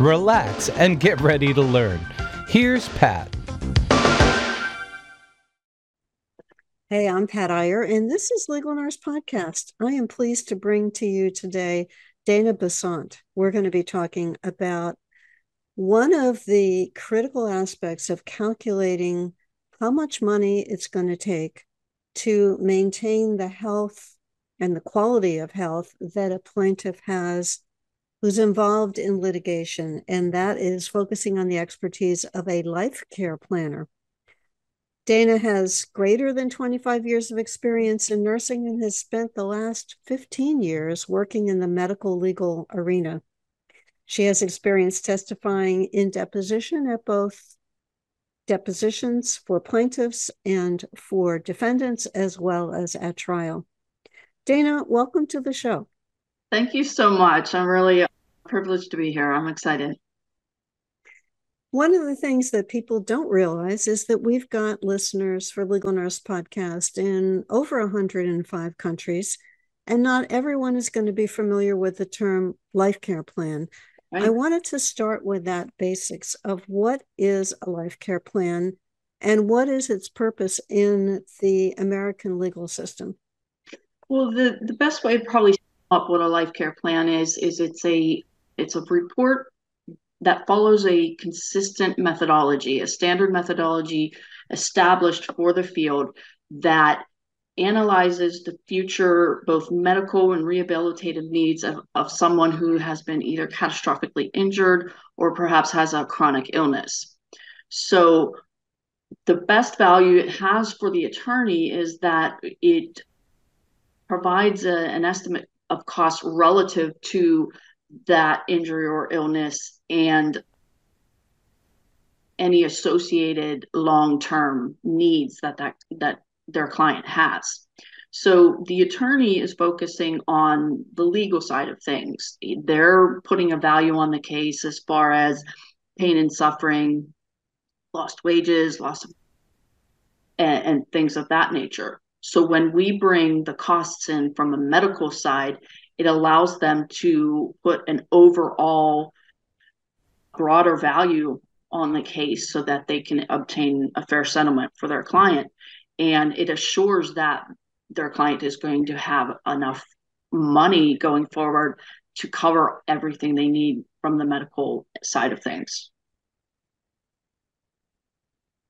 relax, and get ready to learn. Here's Pat. Hey, I'm Pat Iyer, and this is Legal Nurse Podcast. I am pleased to bring to you today Dana Bissontz. We're going to be talking about one of the critical aspects of calculating how much money it's going to take to maintain the health and the quality of health that a plaintiff has who's involved in litigation, and that is focusing on the expertise of a life care planner. Dana has greater than 25 years of experience in nursing and has spent the last 15 years working in the medical legal arena. She has experience testifying in deposition at both depositions for plaintiffs and for defendants, as well as at trial. Dana, welcome to the show. Thank you so much. I'm really privileged to be here. I'm excited. One of the things that people don't realize is that we've got listeners for Legal Nurse Podcast in over 105 countries, and not everyone is going to be familiar with the term life care plan. Right. I wanted to start with that basics of what is a life care plan and what is its purpose in the American legal system. Well, the, the best way to probably sum up what a life care plan is is it's a it's a report that follows a consistent methodology, a standard methodology established for the field that analyzes the future both medical and rehabilitative needs of, of someone who has been either catastrophically injured or perhaps has a chronic illness. So the best value it has for the attorney is that it provides a, an estimate of cost relative to that injury or illness and any associated long-term needs that that that their client has. So the attorney is focusing on the legal side of things. They're putting a value on the case as far as pain and suffering, lost wages, loss of and, and things of that nature. So when we bring the costs in from the medical side, it allows them to put an overall broader value on the case so that they can obtain a fair settlement for their client. And it assures that their client is going to have enough money going forward to cover everything they need from the medical side of things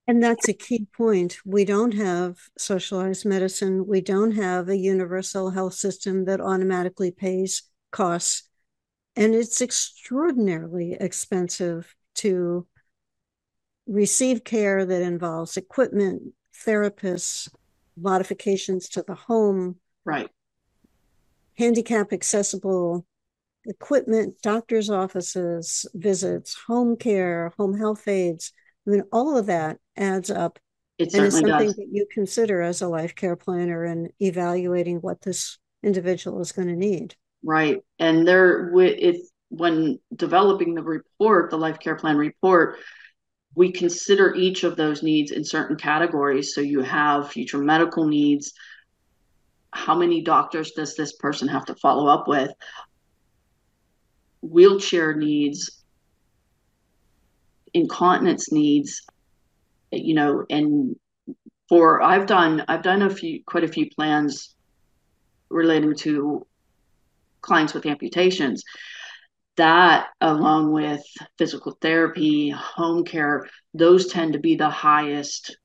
and that's a key point. We don't have socialized medicine. We don't have a universal health system that automatically pays costs. And it's extraordinarily expensive to receive care that involves equipment, therapists, modifications to the home. Right. Handicap accessible equipment, doctor's offices, visits, home care, home health aides I mean, all of that adds up. It and it's something does. that you consider as a life care planner and evaluating what this individual is going to need. Right. And there, if when developing the report, the life care plan report, we consider each of those needs in certain categories. So you have future medical needs. How many doctors does this person have to follow up with? Wheelchair needs, incontinence needs you know and for i've done i've done a few quite a few plans relating to clients with amputations. That along with physical therapy home care those tend to be the highest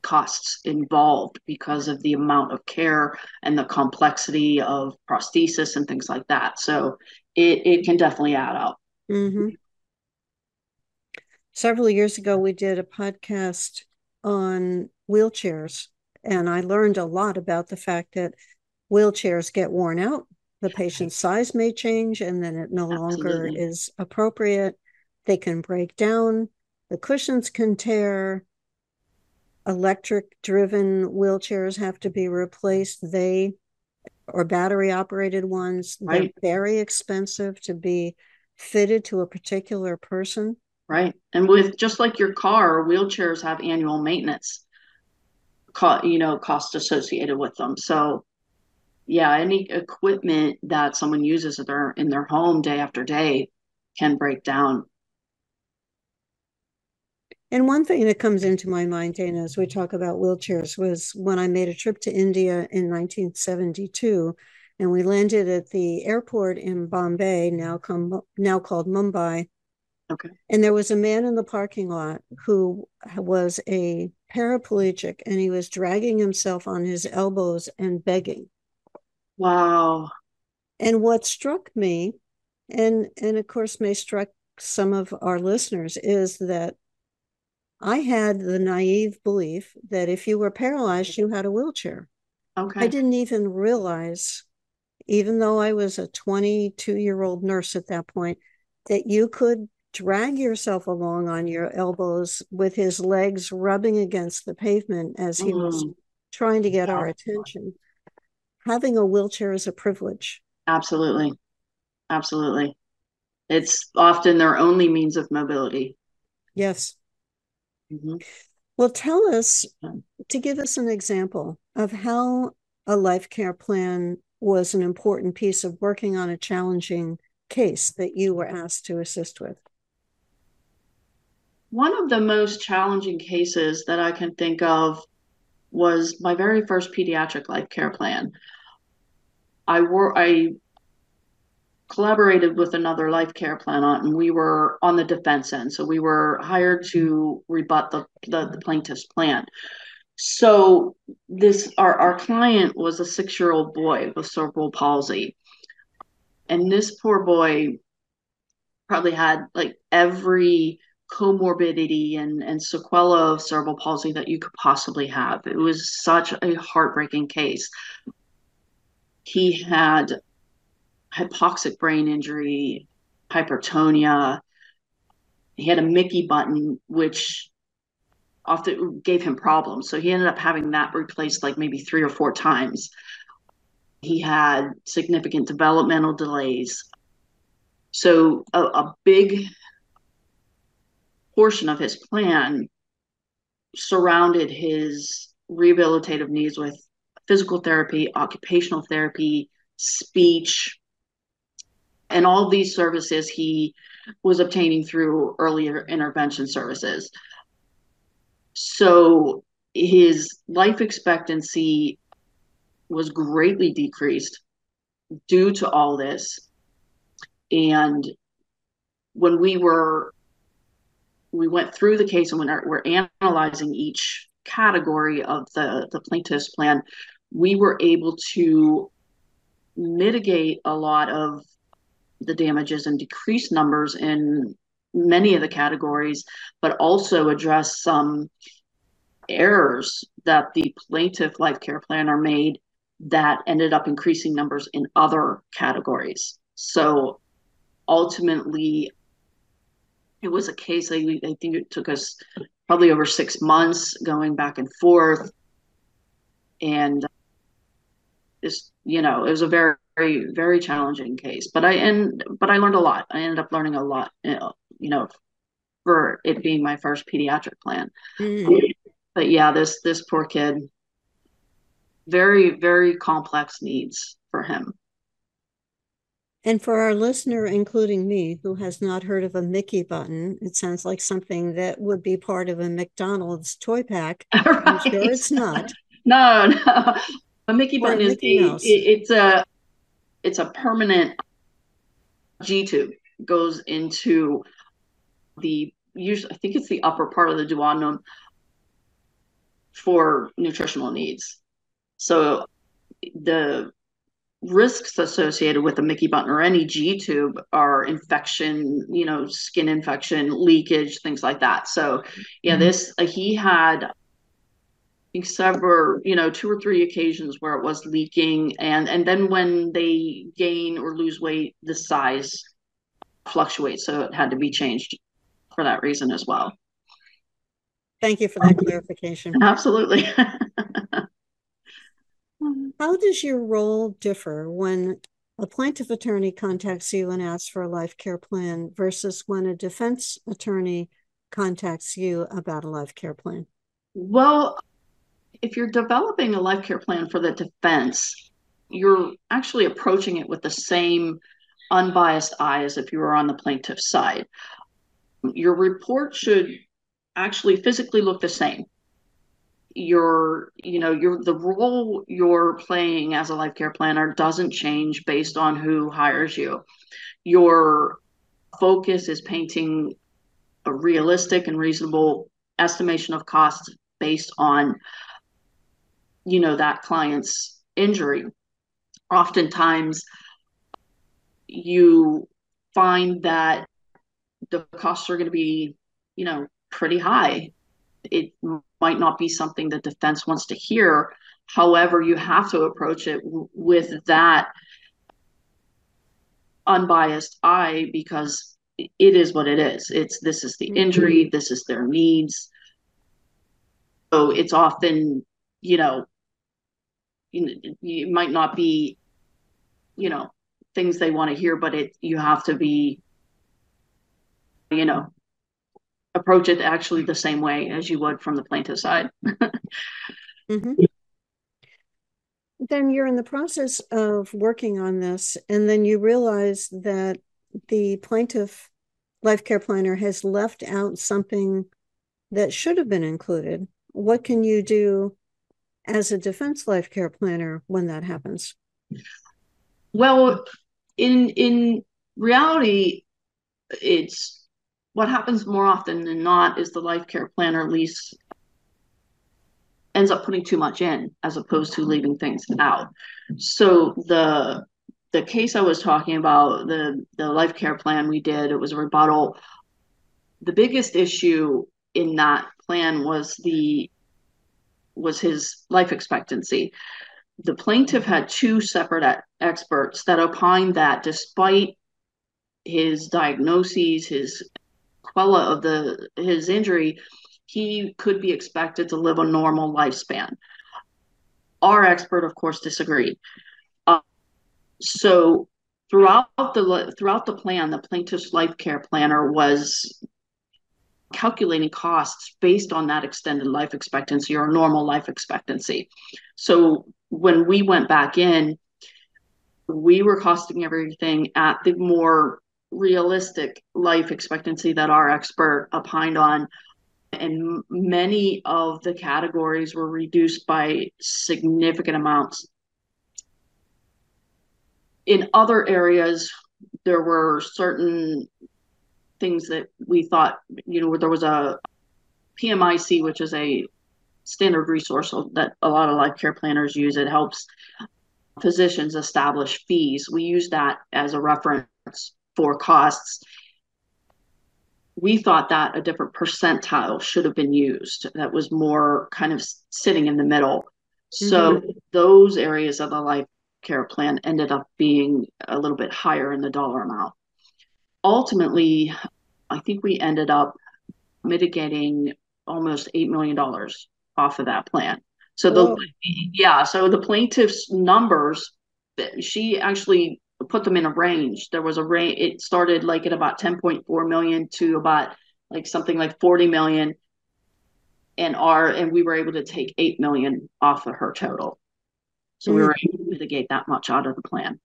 costs involved because of the amount of care and the complexity of prosthesis and things like that. So it, it can definitely add up. Mm-hmm several years ago, we did a podcast on wheelchairs, and I learned a lot about the fact that wheelchairs get worn out. The patient's size may change, and then it no Absolutely. longer is appropriate. they can break down, the cushions can tear, electric driven wheelchairs have to be replaced. They or battery operated ones, Right. they're very expensive to be fitted to a particular person. Right. And with just like your car, wheelchairs have annual maintenance, co- you know, cost associated with them. So, yeah, any equipment that someone uses in their in their home day after day can break down. And one thing that comes into my mind, Dana, as we talk about wheelchairs, was when I made a trip to India in 1972, and we landed at the airport in Bombay, now come now called Mumbai. Okay. And there was a man in the parking lot who was a paraplegic, and he was dragging himself on his elbows and begging. Wow. And what struck me, and and of course may struck some of our listeners, is that I had the naive belief that if you were paralyzed, you had a wheelchair. Okay. I didn't even realize, even though I was a 22 year old nurse at that point, that you could drag yourself along on your elbows with his legs rubbing against the pavement as he was Mm. trying to get our attention. Having a wheelchair is a privilege. Absolutely. Absolutely. It's often their only means of mobility. Yes. Mhm. Well, tell us to give us an example of how a life care plan was an important piece of working on a challenging case that you were asked to assist with. One of the most challenging cases that I can think of was my very first pediatric life care plan. I wor I collaborated with another life care plan on, and we were on the defense end. So we were hired to rebut the, the, the plaintiff's plan. So this our, our client was a six-year-old boy with cerebral palsy. And this poor boy probably had like every comorbidity and, and sequela of cerebral palsy that you could possibly have. It was such a heartbreaking case. He had hypoxic brain injury, hypertonia. He had a Mickey button, which often gave him problems. So he ended up having that replaced like maybe three or four times. He had significant developmental delays. So a, a big portion of his plan surrounded his rehabilitative needs with physical therapy, occupational therapy, speech, and all these services he was obtaining through earlier intervention services. So his life expectancy was greatly decreased due to all this. And when we were we went through the case and when we're analyzing each category of the, the plaintiff's plan, we were able to mitigate a lot of the damages and decrease numbers in many of the categories, but also address some errors that the plaintiff life care planner made that ended up increasing numbers in other categories. So ultimately, it was a case I, I think it took us probably over six months going back and forth. And just, you know, it was a very, very, very challenging case. But I and but I learned a lot. I ended up learning a lot, you know, you know for it being my first pediatric plan. Mm. But yeah, this this poor kid, very, very complex needs for him. And for our listener, including me, who has not heard of a Mickey button, it sounds like something that would be part of a McDonald's toy pack. I'm sure Right. it's not. No, no. A Mickey Or a button is a, it- it's a it's a permanent G tube goes into the usually I think it's the upper part of the duodenum for nutritional needs. So the risks associated with a Mickey button or any G tube are infection, you know, skin infection, leakage, things like that. So yeah, Mhm. this uh, he had I think several, you know, two or three occasions where it was leaking, and and then when they gain or lose weight, the size fluctuates, so it had to be changed for that reason as well. Thank you for that clarification. Absolutely. How does your role differ when a plaintiff attorney contacts you and asks for a life care plan versus when a defense attorney contacts you about a life care plan? Well, if you're developing a life care plan for the defense, you're actually approaching it with the same unbiased eye as if you were on the plaintiff's side. Your report should actually physically look the same. Your, you know, your the role you're playing as a life care planner doesn't change based on who hires you. Your focus is painting a realistic and reasonable estimation of costs based on you know that client's injury oftentimes you find that the costs are going to be you know pretty high it might not be something the defense wants to hear. However you have to approach it w- with that unbiased eye because it is what it is. It's this is the injury mm-hmm. this is their needs. So it's often you know you, you might not be you know things they want to hear but it you have to be you know approach it actually the same way as you would from the plaintiff side. Mm-hmm. then you're in the process of working on this and then you realize that the plaintiff life care planner has left out something that should have been included. What can you do as a defense life care planner when that happens? Well in in reality it's what happens more often than not is the life care planner lease ends up putting too much in as opposed to leaving things out so the the case i was talking about the the life care plan we did it was a rebuttal the biggest issue in that plan was the was his life expectancy. The plaintiff had two separate experts that opined that despite his diagnoses, his quella of the his injury, he could be expected to live a normal lifespan. Our expert, of course, disagreed. Uh, so throughout the throughout the plan, the plaintiff's life care planner was calculating costs based on that extended life expectancy or normal life expectancy. So when we went back in, we were costing everything at the more realistic life expectancy that our expert opined on. And many of the categories were reduced by significant amounts. In other areas, there were certain things that we thought, you know, there was a PMIC, which is a standard resource that a lot of life care planners use. It helps physicians establish fees. We use that as a reference for costs. We thought that a different percentile should have been used that was more kind of sitting in the middle. So mm-hmm. those areas of the life care plan ended up being a little bit higher in the dollar amount ultimately, I think we ended up mitigating almost $8 million off of that plan. So the Whoa. yeah, so the plaintiff's numbers, she actually put them in a range. There was a range. It started like at about 10.4 million to about like something like 40 million, and our and we were able to take 8 million off of her total. So mm-hmm. we were able to mitigate that much out of the plan.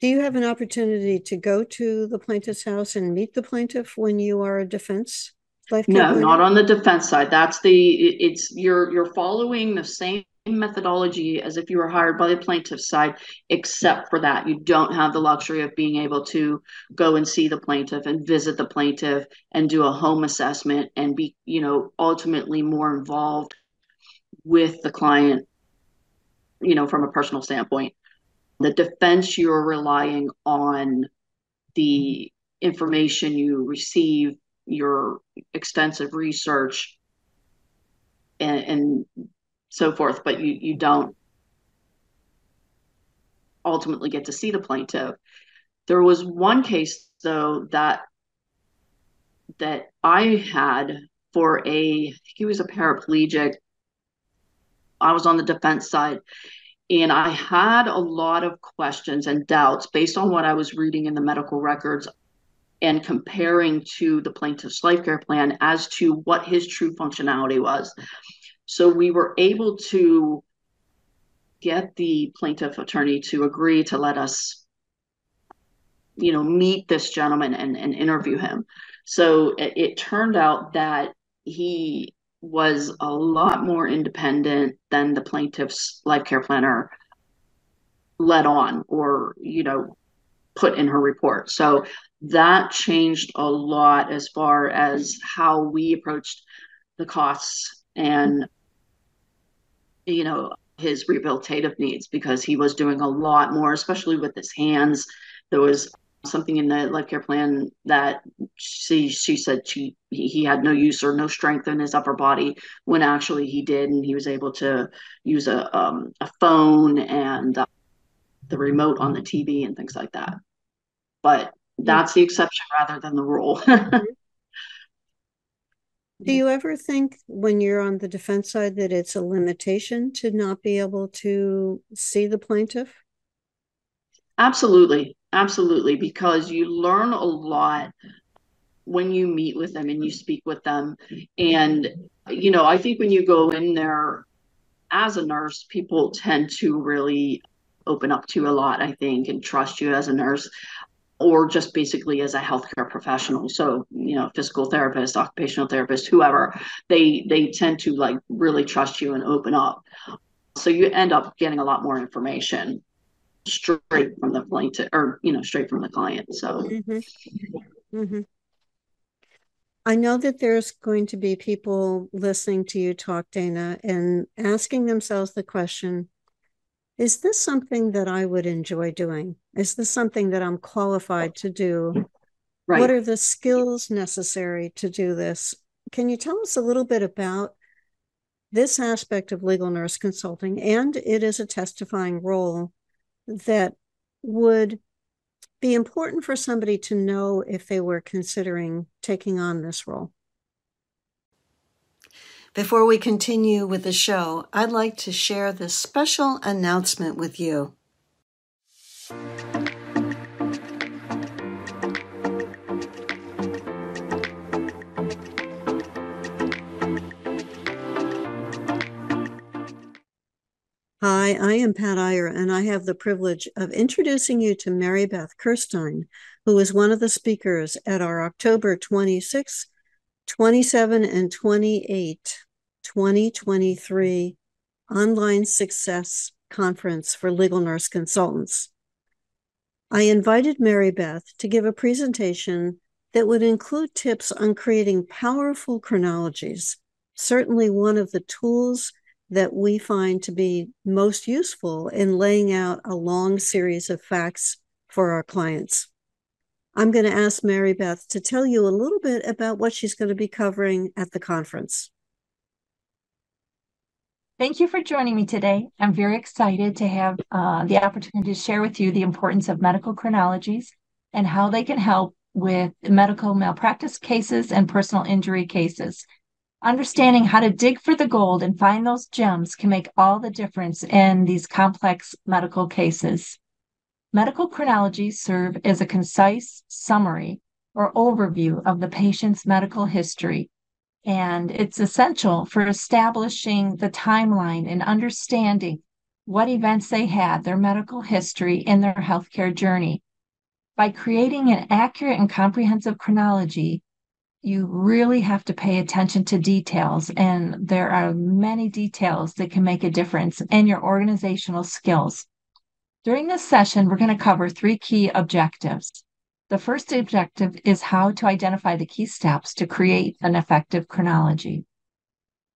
Do you have an opportunity to go to the plaintiff's house and meet the plaintiff when you are a defense? Life no, not on the defense side. That's the it's you're you're following the same methodology as if you were hired by the plaintiff's side, except for that. You don't have the luxury of being able to go and see the plaintiff and visit the plaintiff and do a home assessment and be, you know, ultimately more involved with the client, you know, from a personal standpoint. The defense you're relying on the information you receive your extensive research and, and so forth but you you don't ultimately get to see the plaintiff there was one case though that that I had for a he was a paraplegic. I was on the defense side and I had a lot of questions and doubts based on what I was reading in the medical records and comparing to the plaintiff's life care plan as to what his true functionality was. So we were able to get the plaintiff attorney to agree to let us you know meet this gentleman and, and interview him. So it, it turned out that he was a lot more independent than the plaintiff's life care planner let on or you know put in her report. So that changed a lot as far as how we approached the costs and you know his rehabilitative needs because he was doing a lot more especially with his hands there was something in the life care plan that she she said she he had no use or no strength in his upper body when actually he did and he was able to use a um, a phone and uh, the remote on the TV and things like that. But that's the exception rather than the rule. Do you ever think when you're on the defense side that it's a limitation to not be able to see the plaintiff? Absolutely. Absolutely. Because you learn a lot when you meet with them and you speak with them. And, you know, I think when you go in there as a nurse, people tend to really open up to you a lot, I think, and trust you as a nurse or just basically as a healthcare professional so you know physical therapist occupational therapist whoever they they tend to like really trust you and open up so you end up getting a lot more information straight from the plaintiff or you know straight from the client so mm-hmm. Mm-hmm. i know that there's going to be people listening to you talk dana and asking themselves the question is this something that I would enjoy doing? Is this something that I'm qualified to do? Right. What are the skills necessary to do this? Can you tell us a little bit about this aspect of legal nurse consulting? And it is a testifying role that would be important for somebody to know if they were considering taking on this role. Before we continue with the show, I'd like to share this special announcement with you. Hi, I am Pat Iyer, and I have the privilege of introducing you to Mary Beth Kirstein, who is one of the speakers at our October 26th 27 and 28, 2023 Online Success Conference for Legal Nurse Consultants. I invited Mary Beth to give a presentation that would include tips on creating powerful chronologies, certainly one of the tools that we find to be most useful in laying out a long series of facts for our clients. I'm going to ask Mary Beth to tell you a little bit about what she's going to be covering at the conference. Thank you for joining me today. I'm very excited to have uh, the opportunity to share with you the importance of medical chronologies and how they can help with medical malpractice cases and personal injury cases. Understanding how to dig for the gold and find those gems can make all the difference in these complex medical cases. Medical chronologies serve as a concise summary or overview of the patient's medical history, and it's essential for establishing the timeline and understanding what events they had, their medical history, in their healthcare journey. By creating an accurate and comprehensive chronology, you really have to pay attention to details, and there are many details that can make a difference in your organizational skills. During this session, we're going to cover three key objectives. The first objective is how to identify the key steps to create an effective chronology.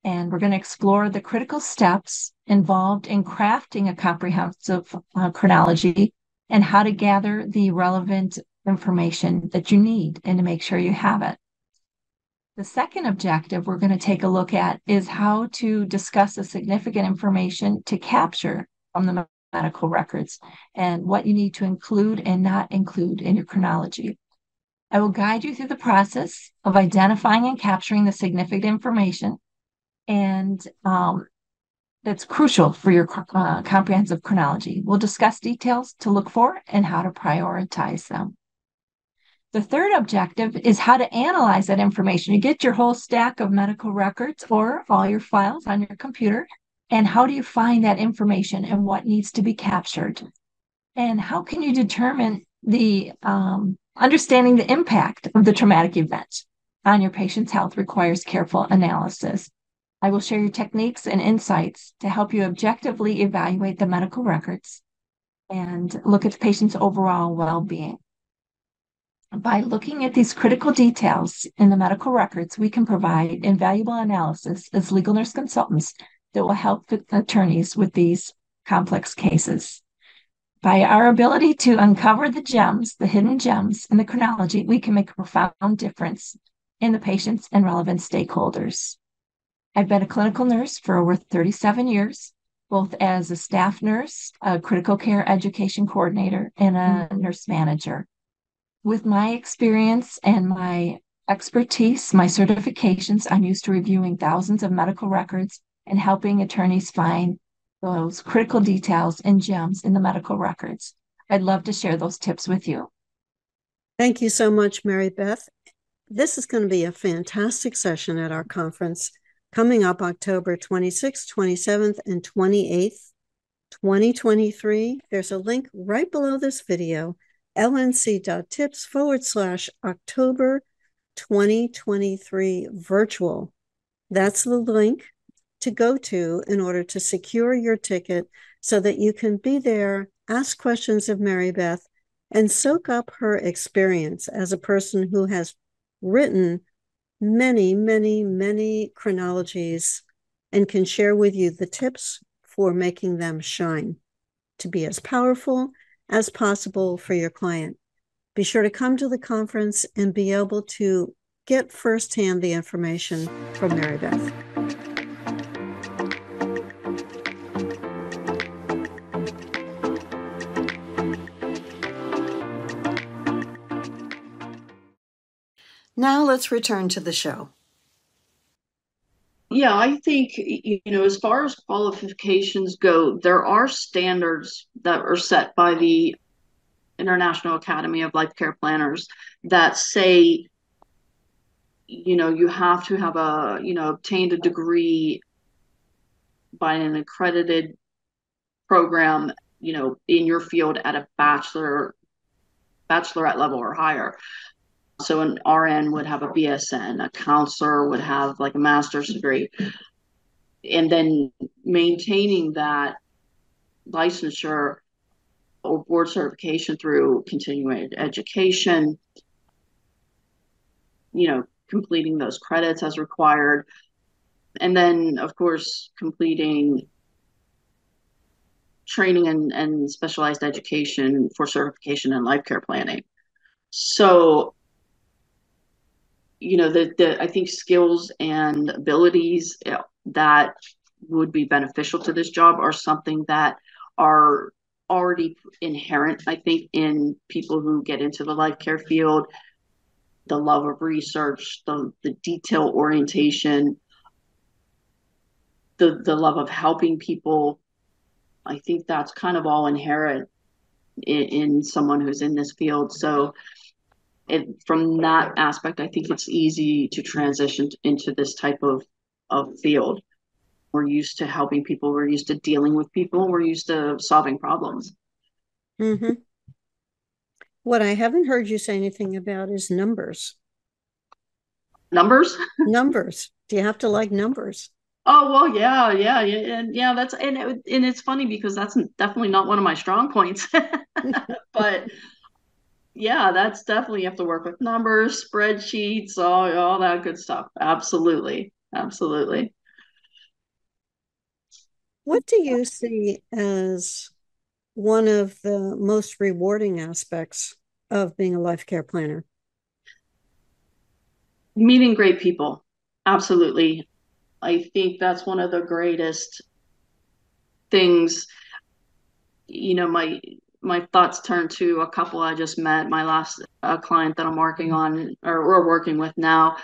And we're going to explore the critical steps involved in crafting a comprehensive uh, chronology and how to gather the relevant information that you need and to make sure you have it. The second objective we're going to take a look at is how to discuss the significant information to capture from the medical records and what you need to include and not include in your chronology. I will guide you through the process of identifying and capturing the significant information and um, that's crucial for your uh, comprehensive chronology. We'll discuss details to look for and how to prioritize them. The third objective is how to analyze that information. You get your whole stack of medical records or all your files on your computer, and how do you find that information and what needs to be captured? And how can you determine the um, understanding the impact of the traumatic event on your patient's health requires careful analysis. I will share your techniques and insights to help you objectively evaluate the medical records and look at the patient's overall well being. By looking at these critical details in the medical records, we can provide invaluable analysis as legal nurse consultants that will help attorneys with these complex cases. By our ability to uncover the gems, the hidden gems in the chronology, we can make a profound difference in the patients and relevant stakeholders. I've been a clinical nurse for over 37 years, both as a staff nurse, a critical care education coordinator, and a mm-hmm. nurse manager with my experience and my expertise, my certifications, I'm used to reviewing thousands of medical records and helping attorneys find those critical details and gems in the medical records. I'd love to share those tips with you. Thank you so much, Mary Beth. This is going to be a fantastic session at our conference coming up October 26th, 27th, and 28th, 2023. There's a link right below this video lnc.tips forward slash October 2023 virtual. That's the link to go to in order to secure your ticket so that you can be there, ask questions of Mary Beth, and soak up her experience as a person who has written many, many, many chronologies and can share with you the tips for making them shine to be as powerful as possible for your client. Be sure to come to the conference and be able to get firsthand the information from Mary Beth. Now let's return to the show. Yeah, I think, you know, as far as qualifications go, there are standards that are set by the International Academy of Life Care Planners that say, you know, you have to have a, you know, obtained a degree by an accredited program, you know, in your field at a bachelor, bachelorette level or higher. So an RN would have a BSN, a counselor would have like a master's degree. And then maintaining that licensure or board certification through continuing education, you know, completing those credits as required. And then, of course, completing training and, and specialized education for certification in life care planning. So you know the, the i think skills and abilities eh, that would be beneficial to this job are something that are already inherent i think in people who get into the life care field. The love of research the, the detail orientation the the love of helping people i think that's kind of all inherent in, in someone who's in this field. So and from that aspect, I think it's easy to transition into this type of, of field. We're used to helping people. We're used to dealing with people. We're used to solving problems. Mm-hmm. What I haven't heard you say anything about is numbers. Numbers? numbers. Do you have to like numbers? Oh well, yeah, yeah, yeah, and yeah. That's and it, and it's funny because that's definitely not one of my strong points. but yeah, that's definitely you have to work with numbers, spreadsheets, all all that good stuff. Absolutely. Absolutely. What do you see as one of the most rewarding aspects of being a life care planner? Meeting great people. Absolutely. I think that's one of the greatest things. You know, my my thoughts turn to a couple I just met, my last uh, client that I'm working on or we're working with now.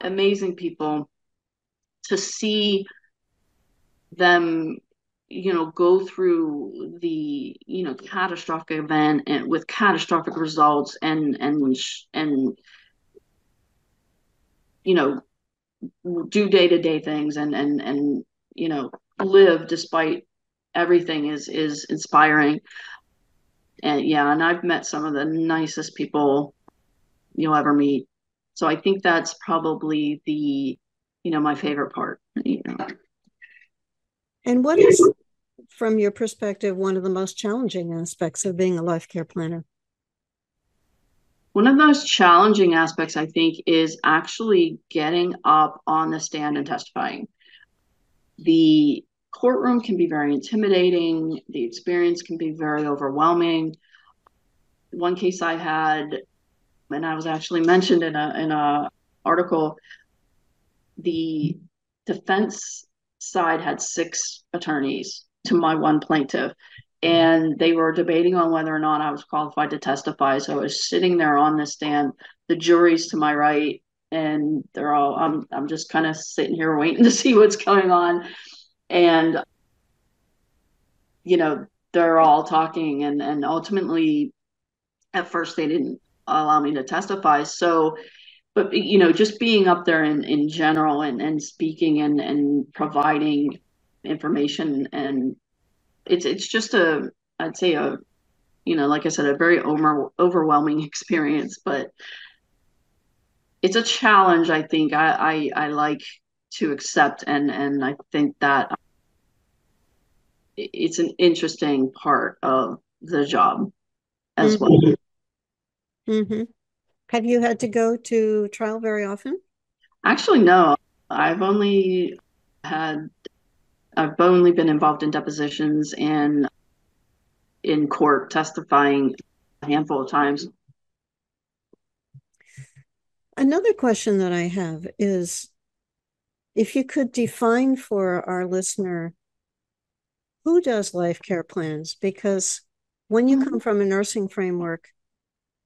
Amazing people to see them you know go through the you know catastrophic event and with catastrophic results and and and you know do day-to-day things and and and you know live despite everything is is inspiring. And yeah and i've met some of the nicest people you'll ever meet. So i think that's probably the you know my favorite part. You know and what is from your perspective one of the most challenging aspects of being a life care planner? One of those challenging aspects, I think, is actually getting up on the stand and testifying. The courtroom can be very intimidating, the experience can be very overwhelming. One case I had, and I was actually mentioned in a in a article, the defense side had six attorneys to my one plaintiff and they were debating on whether or not I was qualified to testify. So I was sitting there on the stand, the jury's to my right, and they're all I'm I'm just kind of sitting here waiting to see what's going on. And you know, they're all talking and and ultimately at first they didn't allow me to testify. So but you know, just being up there in, in general and, and speaking and, and providing information and it's it's just a I'd say a you know like I said a very over, overwhelming experience, but it's a challenge. I think I, I I like to accept and and I think that it's an interesting part of the job as mm-hmm. well. Mm-hmm. Have you had to go to trial very often? Actually, no. I've only had I've only been involved in depositions and in court testifying a handful of times. Another question that I have is if you could define for our listener who does life care plans? Because when you mm-hmm. come from a nursing framework,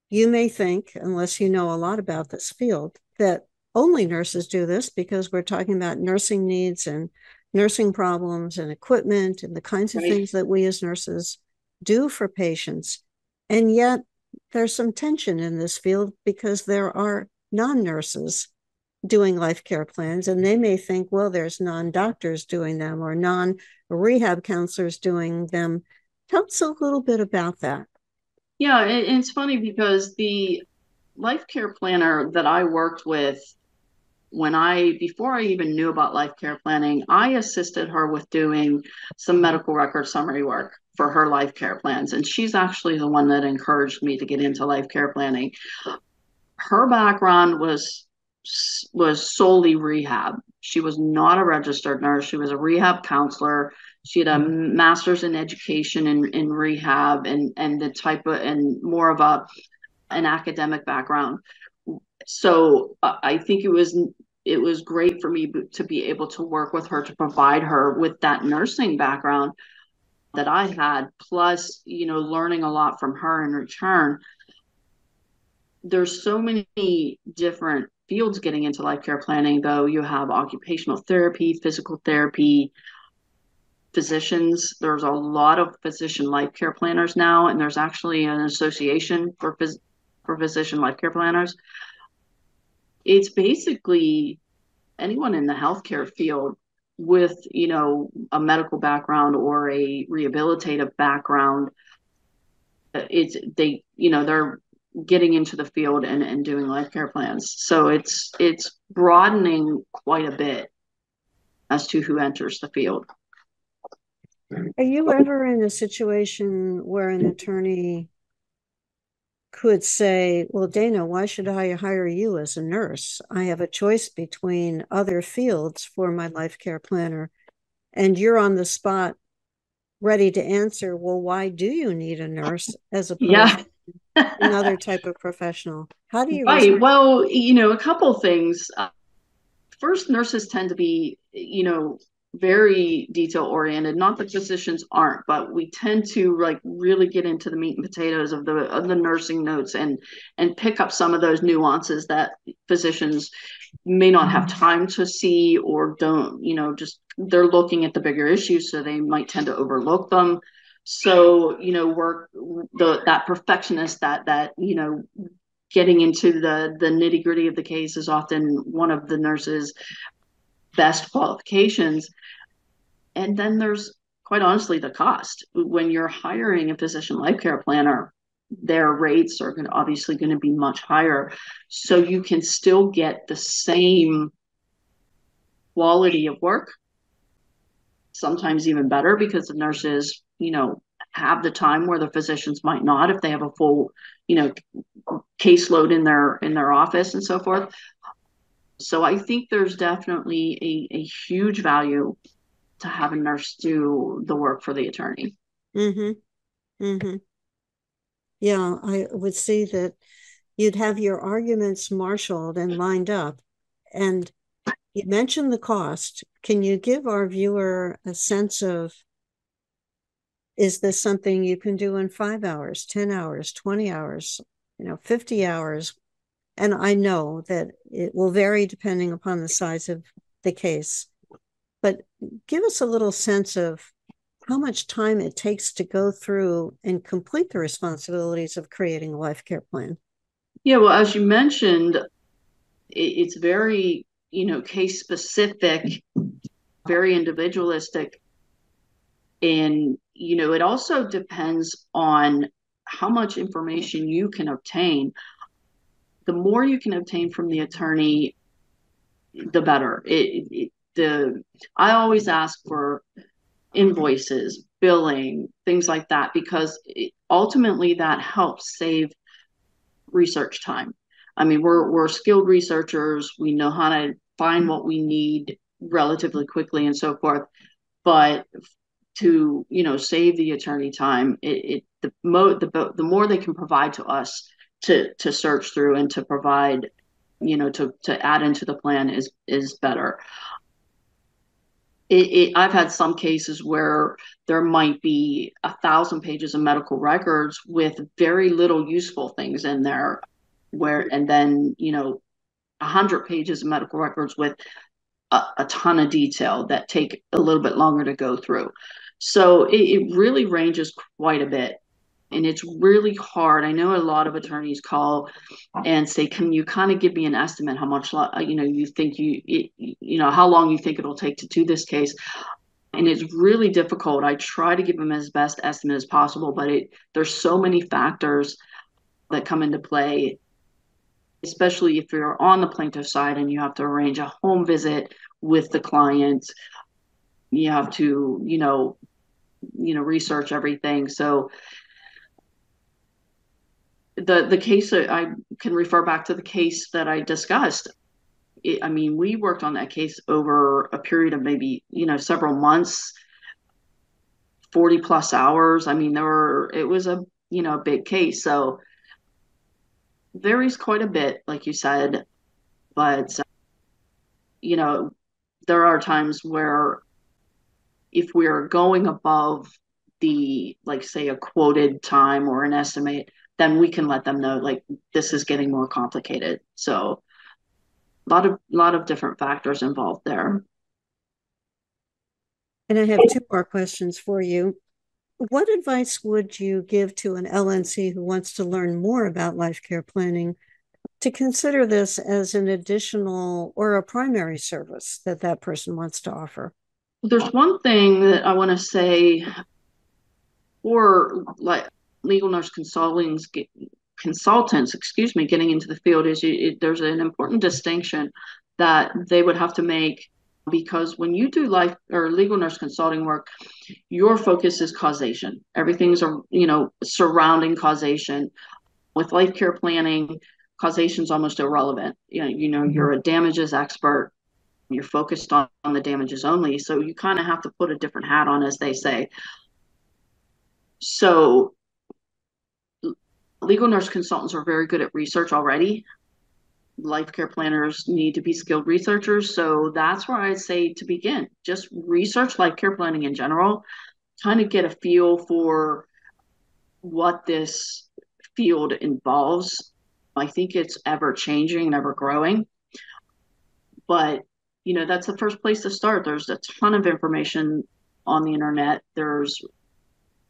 you may think, unless you know a lot about this field, that only nurses do this because we're talking about nursing needs and nursing problems and equipment and the kinds of right. things that we as nurses do for patients. And yet there's some tension in this field because there are non nurses doing life care plans, and they may think, well, there's non doctors doing them or non rehab counselors doing them. Tell us a little bit about that. Yeah, it's funny because the life care planner that I worked with when I, before I even knew about life care planning, I assisted her with doing some medical record summary work for her life care plans. And she's actually the one that encouraged me to get into life care planning. Her background was was solely rehab. She was not a registered nurse. She was a rehab counselor. She had a master's in education in, in rehab and and the type of and more of a an academic background so uh, I think it was it was great for me to be able to work with her to provide her with that nursing background that I had, plus you know learning a lot from her in return. There's so many different fields getting into life care planning, though. You have occupational therapy, physical therapy, physicians. There's a lot of physician life care planners now, and there's actually an association for phys- for physician life care planners it's basically anyone in the healthcare field with you know a medical background or a rehabilitative background it's they you know they're getting into the field and, and doing life care plans so it's it's broadening quite a bit as to who enters the field are you ever in a situation where an attorney could say, Well, Dana, why should I hire you as a nurse? I have a choice between other fields for my life care planner. And you're on the spot ready to answer, Well, why do you need a nurse as opposed yeah. Another type of professional? How do you? Right. Respond? Well, you know, a couple things. Uh, first, nurses tend to be, you know, very detail oriented not that physicians aren't but we tend to like really get into the meat and potatoes of the of the nursing notes and and pick up some of those nuances that physicians may not have time to see or don't you know just they're looking at the bigger issues so they might tend to overlook them so you know work the that perfectionist that that you know getting into the the nitty gritty of the case is often one of the nurses best qualifications. And then there's quite honestly the cost. When you're hiring a physician life care planner their rates are going to, obviously going to be much higher. So you can still get the same quality of work sometimes even better because the nurses you know have the time where the physicians might not if they have a full you know caseload in their in their office and so forth so i think there's definitely a, a huge value to have a nurse do the work for the attorney. Mm-hmm. Mm-hmm. Yeah, I would see that you'd have your arguments marshaled and lined up. And you mentioned the cost. Can you give our viewer a sense of is this something you can do in five hours, 10 hours, 20 hours, you know, 50 hours? And I know that it will vary depending upon the size of the case. But give us a little sense of how much time it takes to go through and complete the responsibilities of creating a life care plan. Yeah, well, as you mentioned, it's very, you know, case specific, very individualistic. And, you know, it also depends on how much information you can obtain. The more you can obtain from the attorney, the better. It, it, the I always ask for invoices, billing, things like that, because it, ultimately that helps save research time. I mean, we're we're skilled researchers. We know how to find what we need relatively quickly and so forth. But to you know save the attorney time, it, it the mo the the more they can provide to us to to search through and to provide you know to to add into the plan is is better it, it, I've had some cases where there might be a thousand pages of medical records with very little useful things in there, where and then you know a hundred pages of medical records with a, a, ton of detail that take a little bit longer to go through. So it, it really ranges quite a bit and it's really hard. I know a lot of attorneys call and say, "Can you kind of give me an estimate how much you know you think you you know how long you think it'll take to do this case?" And it's really difficult. I try to give them as best estimate as possible, but it there's so many factors that come into play, especially if you're on the plaintiff side and you have to arrange a home visit with the client. You have to, you know, you know, research everything. So the the case I can refer back to the case that I discussed. It, I mean, we worked on that case over a period of maybe you know several months, forty plus hours. I mean, there were it was a you know a big case, so varies quite a bit, like you said, but you know there are times where if we're going above the like say a quoted time or an estimate then we can let them know like this is getting more complicated. So a lot of lot of different factors involved there. And I have two more questions for you. What advice would you give to an LNC who wants to learn more about life care planning to consider this as an additional or a primary service that that person wants to offer? There's one thing that I want to say for like legal nurse consultants consultants excuse me getting into the field is it, there's an important distinction that they would have to make because when you do life or legal nurse consulting work your focus is causation. Everything's a you know surrounding causation. With life care planning causation is almost irrelevant. You know, you know mm-hmm. you're a damages expert. You're focused on, on the damages only. So you kind of have to put a different hat on as they say. So legal nurse consultants are very good at research already. Life care planners need to be skilled researchers. So that's where I'd say to begin. Just research life care planning in general, kind of get a feel for what this field involves. I think it's ever changing and ever growing. But, you know, that's the first place to start. There's a ton of information on the internet. There's,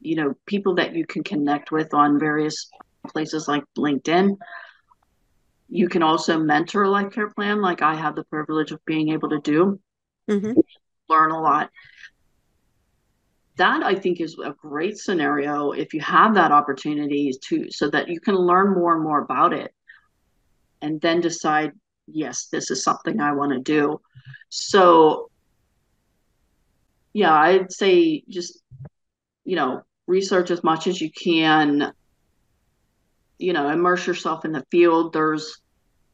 you know, people that you can connect with on various places like LinkedIn. You can also mentor a life care plan, like I have the privilege of being able to do. Mm-hmm. Learn a lot. That I think is a great scenario if you have that opportunity to, so that you can learn more and more about it, and then decide, yes, this is something I want to do. So, yeah, I'd say just, you know, research as much as you can you know immerse yourself in the field. There's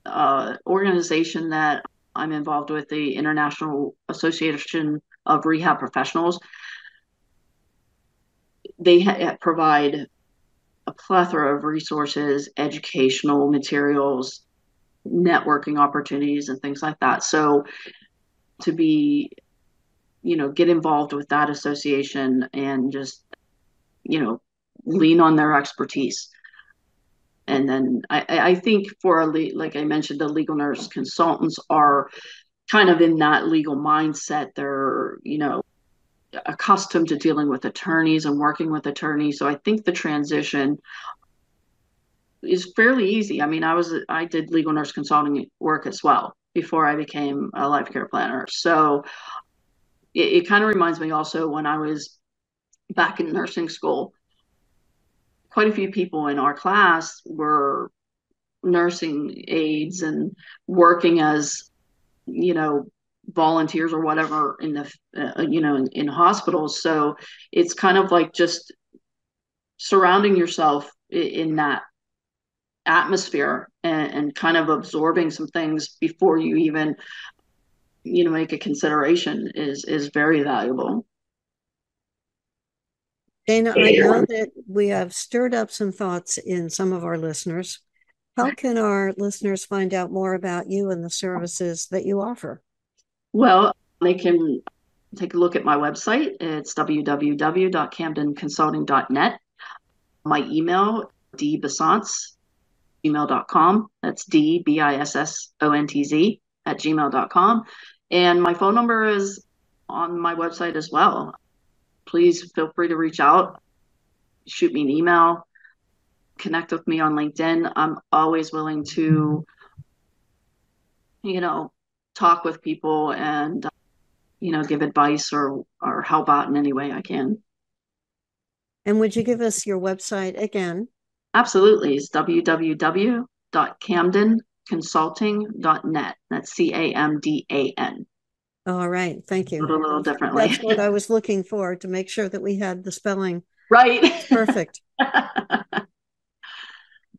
uh, organization that i'm involved with the international association of rehab professionals. They ha- provide a plethora of resources educational materials networking opportunities and things like that. So to be you know get involved with that association and just you know lean on their expertise and then I, I think for a le- like I mentioned, the legal nurse consultants are kind of in that legal mindset. They're you know accustomed to dealing with attorneys and working with attorneys. So I think the transition is fairly easy. I mean, I was I did legal nurse consulting work as well before I became a life care planner. So it, it kind of reminds me also when I was back in nursing school quite a few people in our class were nursing aides and working as you know volunteers or whatever in the uh, you know in, in, hospitals. So it's kind of like just surrounding yourself in, that atmosphere and, and, kind of absorbing some things before you even you know make a consideration is is very valuable Dana, I know that we have stirred up some thoughts in some of our listeners. How can our listeners find out more about you and the services that you offer? Well, they can take a look at my website. It's www.camdanconsulting.net. My email, dbissontz, gmail.com. That's D B I S S O N T Z at gmail.com. And my phone number is on my website as well please feel free to reach out, shoot me an email, connect with me on LinkedIn. I'm always willing to, you know, talk with people and, you know, give advice or or help out in any way I can. And would you give us your website again? Absolutely. It's www.camdanconsulting.net. That's C A M D A N. All right. Thank you. A little, little differently. That's what I was looking for to make sure that we had the spelling. Right. Perfect.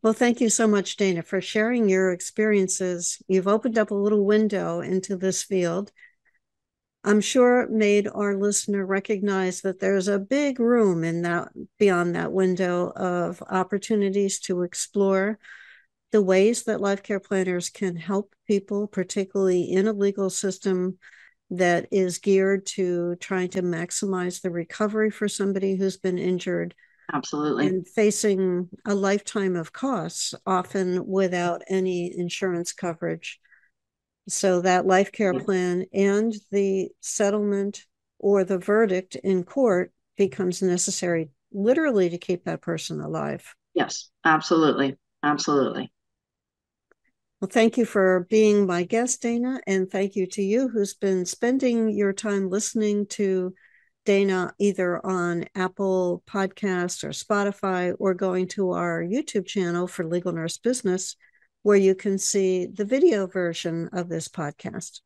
well, thank you so much, Dana, for sharing your experiences. You've opened up a little window into this field. I'm sure it made our listener recognize that there's a big room in that beyond that window of opportunities to explore the ways that life care planners can help people, particularly in a legal system that is geared to trying to maximize the recovery for somebody who's been injured. Absolutely. And facing a lifetime of costs, often without any insurance coverage. So that life care plan and the settlement or the verdict in court becomes necessary literally to keep that person alive. Yes, absolutely. Absolutely. Well, thank you for being my guest, Dana, and thank you to you who's been spending your time listening to Dana either on Apple Podcasts or Spotify or going to our YouTube channel for Legal Nurse Business, where you can see the video version of this podcast.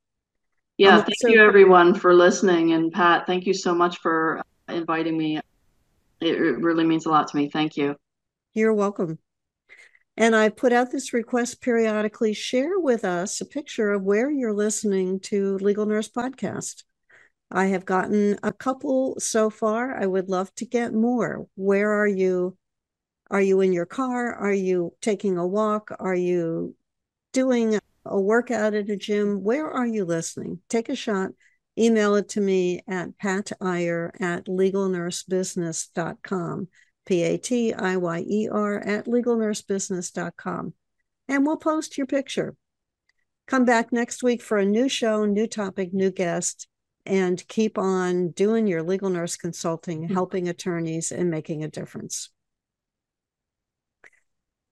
Yeah, um, thank so- you everyone for listening. And Pat, thank you so much for inviting me. It really means a lot to me. Thank you. You're welcome. And I put out this request periodically share with us a picture of where you're listening to Legal Nurse Podcast. I have gotten a couple so far. I would love to get more. Where are you? Are you in your car? Are you taking a walk? Are you doing a workout at a gym, where are you listening? Take a shot. Email it to me at patiyer at legalnursebusiness.com, P A T I Y E R at legalnursebusiness.com. And we'll post your picture. Come back next week for a new show, new topic, new guest, and keep on doing your legal nurse consulting, mm-hmm. helping attorneys, and making a difference.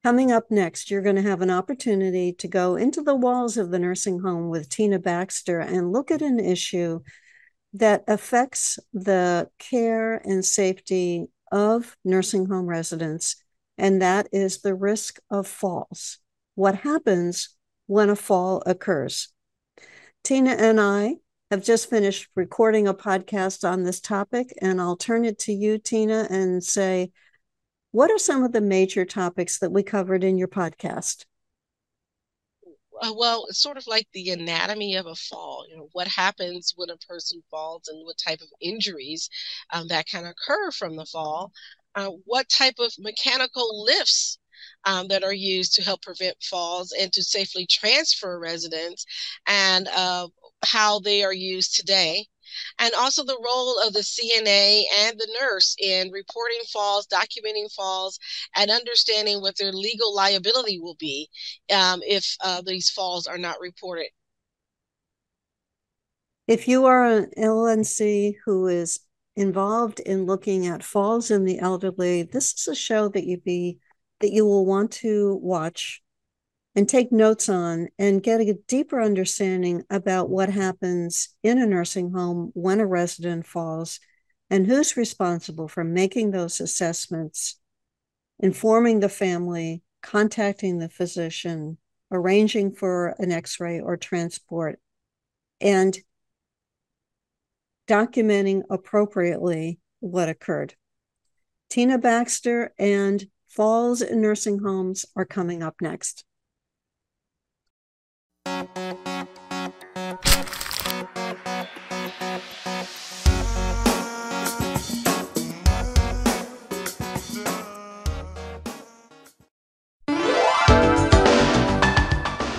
Coming up next, you're going to have an opportunity to go into the walls of the nursing home with Tina Baxter and look at an issue that affects the care and safety of nursing home residents, and that is the risk of falls. What happens when a fall occurs? Tina and I have just finished recording a podcast on this topic, and I'll turn it to you, Tina, and say, what are some of the major topics that we covered in your podcast? Uh, well, it's sort of like the anatomy of a fall. You know, what happens when a person falls and what type of injuries um, that can occur from the fall. Uh, what type of mechanical lifts um, that are used to help prevent falls and to safely transfer residents, and uh, how they are used today and also the role of the CNA and the nurse in reporting falls, documenting falls, and understanding what their legal liability will be um, if uh, these falls are not reported. If you are an LNC who is involved in looking at falls in the elderly, this is a show that you be that you will want to watch and take notes on and get a deeper understanding about what happens in a nursing home when a resident falls and who's responsible for making those assessments, informing the family, contacting the physician, arranging for an x ray or transport, and documenting appropriately what occurred. Tina Baxter and Falls in Nursing Homes are coming up next.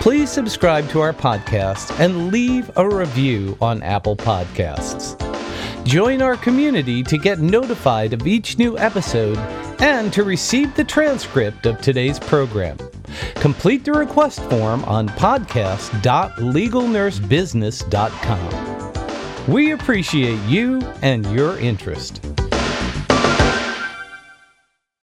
Please subscribe to our podcast and leave a review on Apple Podcasts. Join our community to get notified of each new episode and to receive the transcript of today's program. Complete the request form on podcast.legalnursebusiness.com. We appreciate you and your interest.